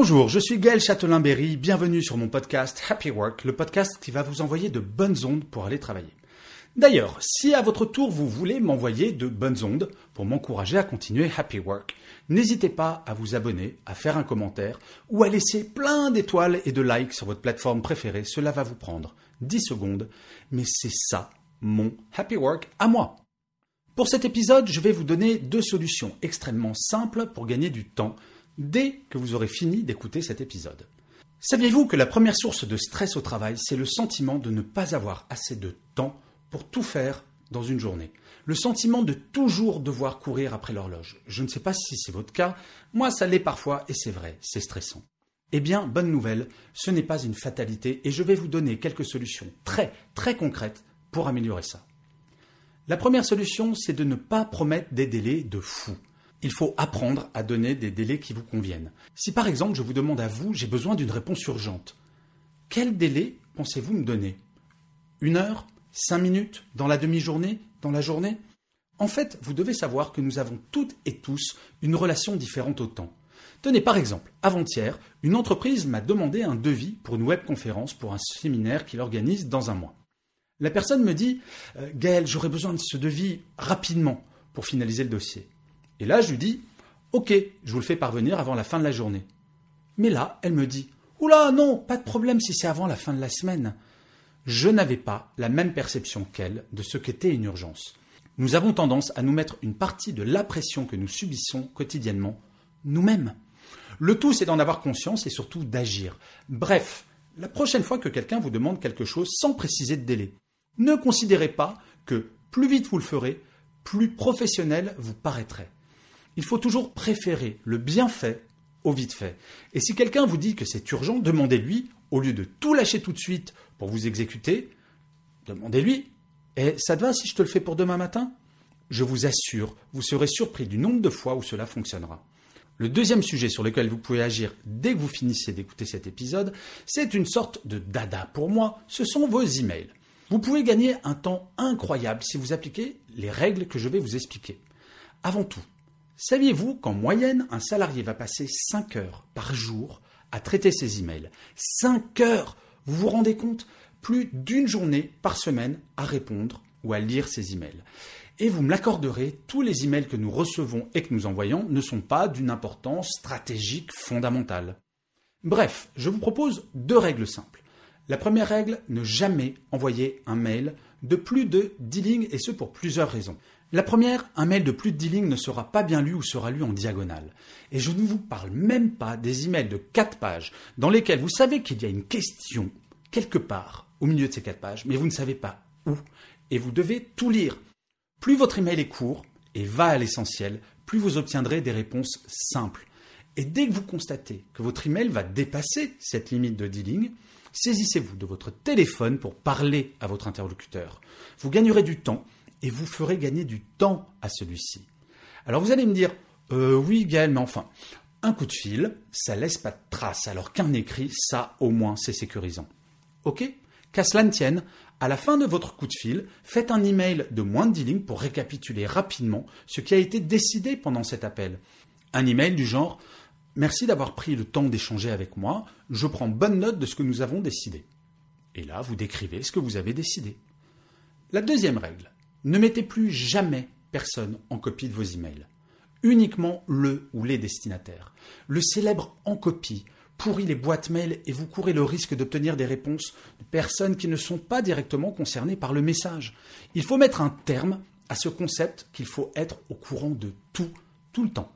Bonjour, je suis Gaël Châtelain-Berry, bienvenue sur mon podcast Happy Work, le podcast qui va vous envoyer de bonnes ondes pour aller travailler. D'ailleurs, si à votre tour vous voulez m'envoyer de bonnes ondes pour m'encourager à continuer Happy Work, n'hésitez pas à vous abonner, à faire un commentaire ou à laisser plein d'étoiles et de likes sur votre plateforme préférée. Cela va vous prendre 10 secondes, mais c'est ça mon Happy Work à moi. Pour cet épisode, je vais vous donner deux solutions extrêmement simples pour gagner du temps dès que vous aurez fini d'écouter cet épisode. Saviez-vous que la première source de stress au travail, c'est le sentiment de ne pas avoir assez de temps pour tout faire dans une journée? Le sentiment de toujours devoir courir après l'horloge. Je ne sais pas si c'est votre cas, moi ça l'est parfois et c'est vrai, c'est stressant. Eh bien, bonne nouvelle, ce n'est pas une fatalité et je vais vous donner quelques solutions très très concrètes pour améliorer ça. La première solution, c'est de ne pas promettre des délais de fou il faut apprendre à donner des délais qui vous conviennent. Si par exemple je vous demande à vous, j'ai besoin d'une réponse urgente, quel délai pensez-vous me donner? Une heure? Cinq minutes? Dans la demi-journée? Dans la journée? En fait, vous devez savoir que nous avons toutes et tous une relation différente au temps. Tenez par exemple, avant-hier, une entreprise m'a demandé un devis pour une webconférence pour un séminaire qu'il organise dans un mois. La personne me dit euh, Gaël, j'aurais besoin de ce devis rapidement pour finaliser le dossier. Et là, je lui dis Ok, je vous le fais parvenir avant la fin de la journée. Mais là, elle me dit Oula, non, pas de problème si c'est avant la fin de la semaine. Je n'avais pas la même perception qu'elle de ce qu'était une urgence. Nous avons tendance à nous mettre une partie de la pression que nous subissons quotidiennement nous-mêmes. Le tout, c'est d'en avoir conscience et surtout d'agir. Bref, la prochaine fois que quelqu'un vous demande quelque chose sans préciser de délai, ne considérez pas que plus vite vous le ferez, plus professionnel vous paraîtrez il faut toujours préférer le bien fait au vite fait. Et si quelqu'un vous dit que c'est urgent, demandez-lui, au lieu de tout lâcher tout de suite pour vous exécuter, demandez-lui Et ça te va si je te le fais pour demain matin? Je vous assure, vous serez surpris du nombre de fois où cela fonctionnera. Le deuxième sujet sur lequel vous pouvez agir dès que vous finissez d'écouter cet épisode, c'est une sorte de dada pour moi, ce sont vos emails. Vous pouvez gagner un temps incroyable si vous appliquez les règles que je vais vous expliquer. Avant tout, Saviez-vous qu'en moyenne, un salarié va passer 5 heures par jour à traiter ses emails? 5 heures Vous vous rendez compte? Plus d'une journée par semaine à répondre ou à lire ses emails. Et vous me l'accorderez, tous les emails que nous recevons et que nous envoyons ne sont pas d'une importance stratégique fondamentale. Bref, je vous propose deux règles simples. La première règle, ne jamais envoyer un mail de plus de 10 lignes et ce pour plusieurs raisons. La première, un mail de plus de 10 lignes ne sera pas bien lu ou sera lu en diagonale. Et je ne vous parle même pas des emails de 4 pages dans lesquels vous savez qu'il y a une question quelque part au milieu de ces 4 pages, mais vous ne savez pas où, et vous devez tout lire. Plus votre email est court et va à l'essentiel, plus vous obtiendrez des réponses simples. Et dès que vous constatez que votre email va dépasser cette limite de 10 lignes, saisissez-vous de votre téléphone pour parler à votre interlocuteur. Vous gagnerez du temps et vous ferez gagner du temps à celui-ci. Alors vous allez me dire, euh, oui Gaël, mais enfin, un coup de fil, ça laisse pas de traces, alors qu'un écrit, ça au moins c'est sécurisant. Ok? Qu'à cela ne tienne, à la fin de votre coup de fil, faites un email de moins de 10 lignes pour récapituler rapidement ce qui a été décidé pendant cet appel. Un email du genre Merci d'avoir pris le temps d'échanger avec moi, je prends bonne note de ce que nous avons décidé. Et là, vous décrivez ce que vous avez décidé. La deuxième règle, ne mettez plus jamais personne en copie de vos emails. Uniquement le ou les destinataires. Le célèbre en copie pourrit les boîtes mail et vous courez le risque d'obtenir des réponses de personnes qui ne sont pas directement concernées par le message. Il faut mettre un terme à ce concept qu'il faut être au courant de tout, tout le temps.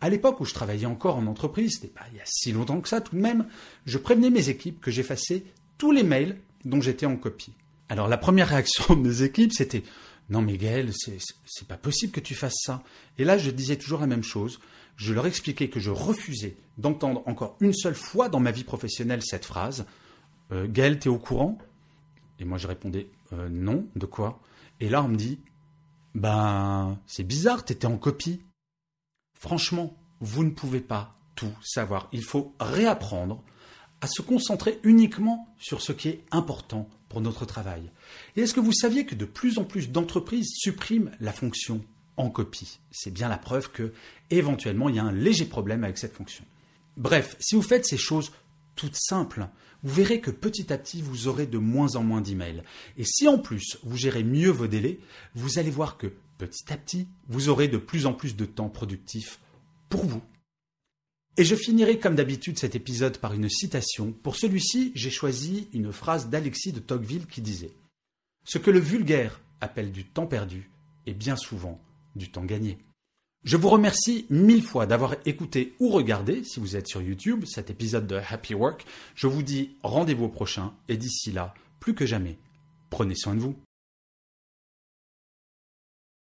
À l'époque où je travaillais encore en entreprise, c'était pas il y a si longtemps que ça tout de même, je prévenais mes équipes que j'effaçais tous les mails dont j'étais en copie. Alors la première réaction de mes équipes, c'était non mais Gaël, c'est pas possible que tu fasses ça. Et là, je disais toujours la même chose. Je leur expliquais que je refusais d'entendre encore une seule fois dans ma vie professionnelle cette phrase. Euh, Gaël, t'es au courant? Et moi, je répondais euh, non. De quoi? Et là, on me dit ben, c'est bizarre, t'étais en copie. Franchement, vous ne pouvez pas tout savoir. Il faut réapprendre à se concentrer uniquement sur ce qui est important pour notre travail. Et est-ce que vous saviez que de plus en plus d'entreprises suppriment la fonction en copie? C'est bien la preuve que éventuellement il y a un léger problème avec cette fonction. Bref, si vous faites ces choses toutes simples, vous verrez que petit à petit vous aurez de moins en moins d'emails. Et si en plus vous gérez mieux vos délais, vous allez voir que petit à petit vous aurez de plus en plus de temps productif pour vous. Et je finirai comme d'habitude cet épisode par une citation. Pour celui-ci, j'ai choisi une phrase d'Alexis de Tocqueville qui disait Ce que le vulgaire appelle du temps perdu est bien souvent du temps gagné. Je vous remercie mille fois d'avoir écouté ou regardé, si vous êtes sur YouTube, cet épisode de Happy Work. Je vous dis rendez-vous au prochain et d'ici là, plus que jamais, prenez soin de vous.